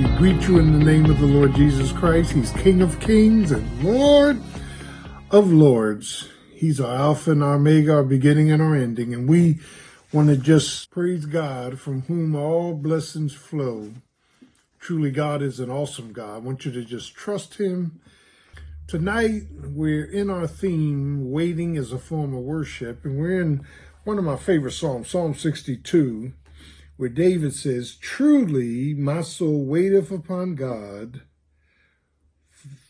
We greet you in the name of the Lord Jesus Christ. He's King of kings and Lord of lords. He's our Alpha and our Omega, our beginning and our ending. And we want to just praise God from whom all blessings flow. Truly, God is an awesome God. I want you to just trust Him. Tonight, we're in our theme, Waiting as a Form of Worship, and we're in one of my favorite Psalms, Psalm 62 where David says, Truly my soul waiteth upon God,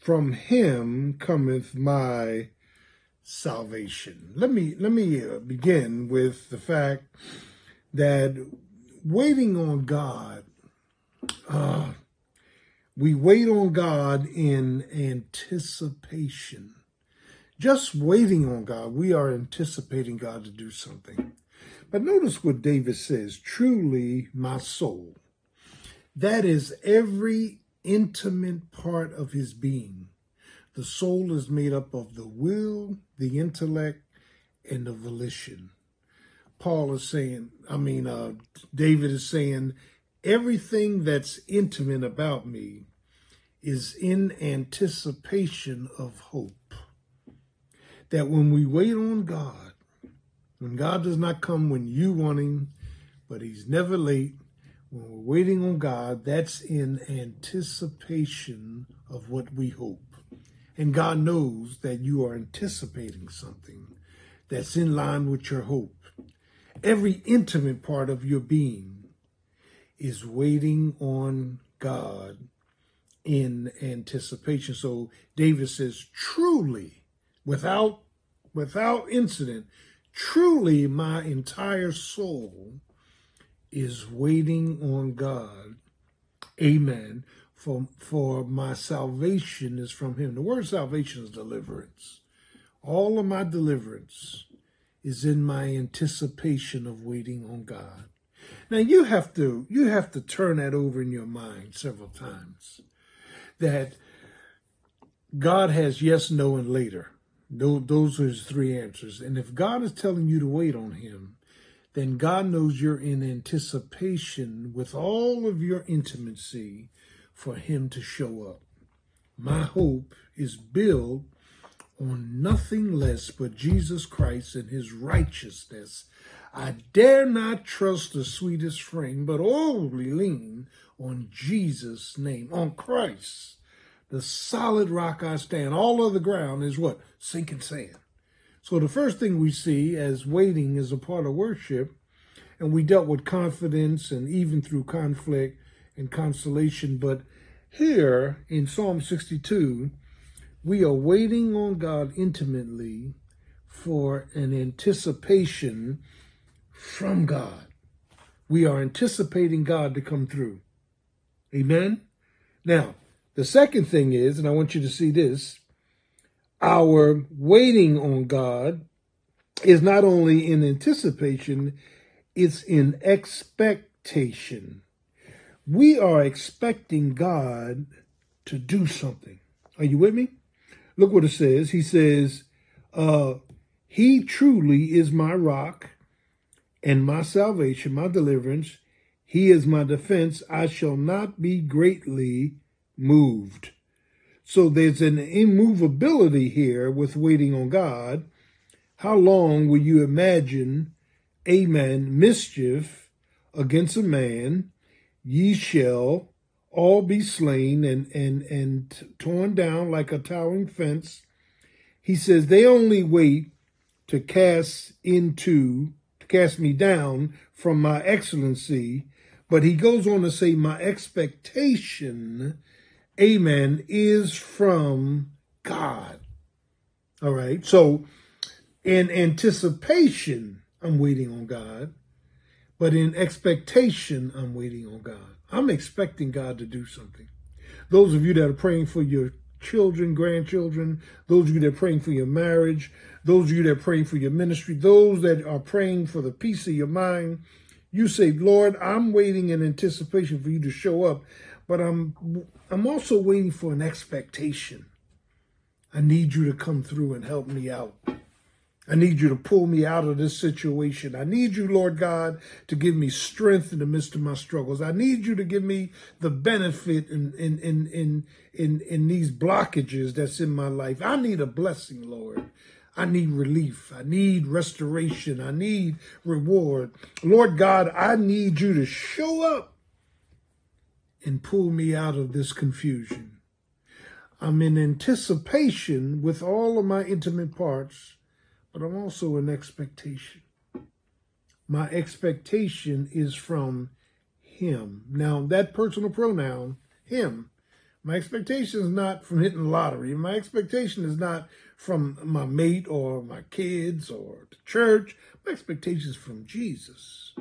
from him cometh my salvation. Let me let me uh, begin with the fact that waiting on God, uh, we wait on God in anticipation. Just waiting on God, we are anticipating God to do something. But notice what David says truly, my soul. That is every intimate part of his being. The soul is made up of the will, the intellect, and the volition. Paul is saying, I mean, uh, David is saying, everything that's intimate about me is in anticipation of hope. That when we wait on God, when God does not come when you want him, but he's never late, when we're waiting on God, that's in anticipation of what we hope. And God knows that you are anticipating something that's in line with your hope. Every intimate part of your being is waiting on God in anticipation. So David says, truly, without without incident, Truly, my entire soul is waiting on God. Amen. For, for my salvation is from him. The word salvation is deliverance. All of my deliverance is in my anticipation of waiting on God. Now you have to you have to turn that over in your mind several times. That God has yes, no, and later. Those are his three answers. And if God is telling you to wait on him, then God knows you're in anticipation with all of your intimacy for him to show up. My hope is built on nothing less but Jesus Christ and his righteousness. I dare not trust the sweetest frame, but only lean on Jesus' name, on Christ the solid rock I stand. All of the ground is what? Sinking sand. So the first thing we see as waiting is a part of worship, and we dealt with confidence and even through conflict and consolation. But here in Psalm 62, we are waiting on God intimately for an anticipation from God. We are anticipating God to come through. Amen? Now, the second thing is, and I want you to see this, our waiting on God is not only in anticipation, it's in expectation. We are expecting God to do something. Are you with me? Look what it says. He says, uh, He truly is my rock and my salvation, my deliverance. He is my defense. I shall not be greatly moved. So there's an immovability here with waiting on God. How long will you imagine, amen, mischief against a man? Ye shall all be slain and, and, and torn down like a towering fence. He says, they only wait to cast into, to cast me down from my excellency. But he goes on to say, my expectation amen, is from God. All right. So in anticipation, I'm waiting on God. But in expectation, I'm waiting on God. I'm expecting God to do something. Those of you that are praying for your children, grandchildren, those of you that are praying for your marriage, those of you that are praying for your ministry, those that are praying for the peace of your mind, you say, Lord, I'm waiting in anticipation for you to show up but I'm I'm also waiting for an expectation. I need you to come through and help me out. I need you to pull me out of this situation. I need you, Lord God, to give me strength in the midst of my struggles. I need you to give me the benefit in in in in in, in these blockages that's in my life. I need a blessing, Lord. I need relief. I need restoration. I need reward. Lord God, I need you to show up and pull me out of this confusion. I'm in anticipation with all of my intimate parts, but I'm also in expectation. My expectation is from Him. Now, that personal pronoun, Him, my expectation is not from hitting the lottery. My expectation is not from my mate or my kids or the church. My expectation is from Jesus.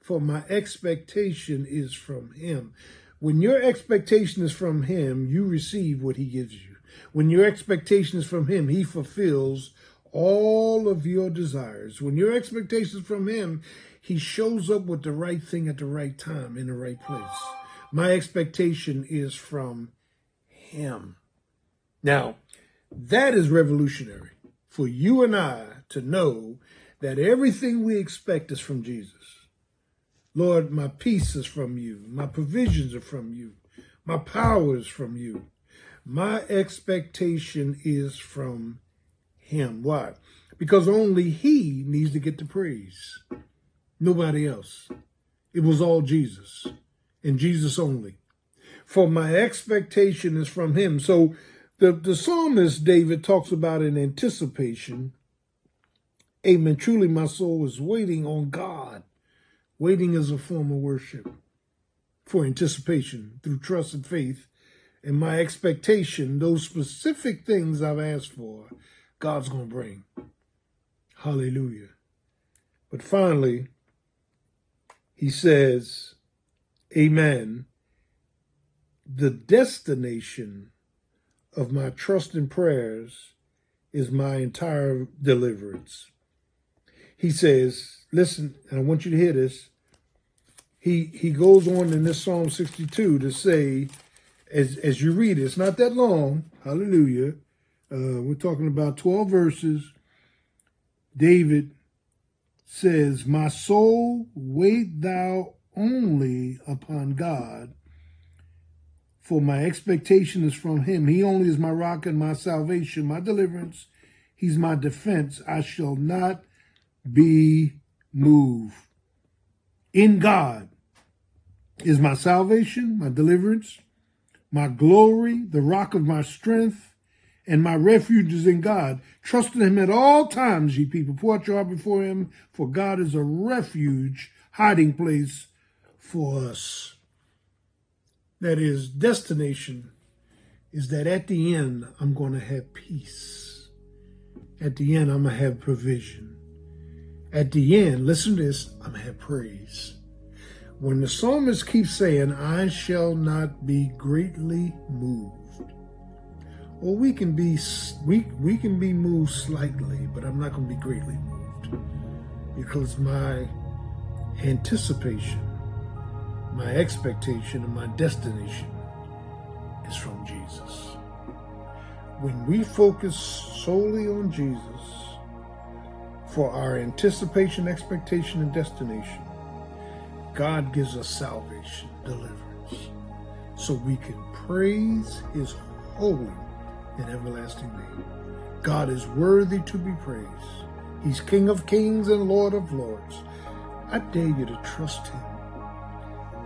For my expectation is from Him. When your expectation is from Him, you receive what He gives you. When your expectation is from Him, He fulfills all of your desires. When your expectation is from Him, He shows up with the right thing at the right time in the right place. My expectation is from Him. Now, that is revolutionary for you and I to know that everything we expect is from Jesus. Lord, my peace is from you. My provisions are from you. My power is from you. My expectation is from him. Why? Because only he needs to get the praise. Nobody else. It was all Jesus and Jesus only. For my expectation is from him. So the, the psalmist David talks about in anticipation. Amen. Truly, my soul is waiting on God Waiting is a form of worship for anticipation through trust and faith. And my expectation, those specific things I've asked for, God's going to bring. Hallelujah. But finally, he says, Amen. The destination of my trust and prayers is my entire deliverance. He says, listen, and I want you to hear this he he goes on in this Psalm 62 to say, as as you read it, it's not that long. Hallelujah. Uh, we're talking about 12 verses. David says, My soul, wait thou only upon God, for my expectation is from him. He only is my rock and my salvation, my deliverance. He's my defense. I shall not be moved. In God, is my salvation, my deliverance, my glory, the rock of my strength, and my refuge is in God. Trust in him at all times, ye people. Pour out your heart before him, for God is a refuge, hiding place for us. That is, destination is that at the end, I'm going to have peace. At the end, I'm going to have provision. At the end, listen to this, I'm going to have praise. When the psalmist keeps saying, I shall not be greatly moved. Well, we can be we we can be moved slightly, but I'm not going to be greatly moved because my anticipation, my expectation, and my destination is from Jesus. When we focus solely on Jesus for our anticipation, expectation, and destination, God gives us salvation, deliverance, so we can praise his holy and everlasting name. God is worthy to be praised. He's King of kings and Lord of lords. I dare you to trust him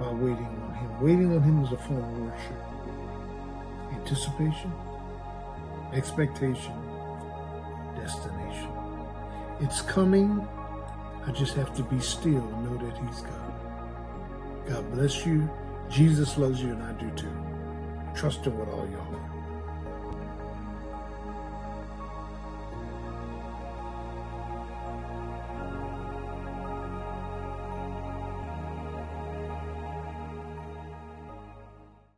by waiting on him. Waiting on him is a form of worship. Anticipation, expectation, destination. It's coming. I just have to be still and know that he's God. God bless you. Jesus loves you, and I do too. Trust Him with all your heart.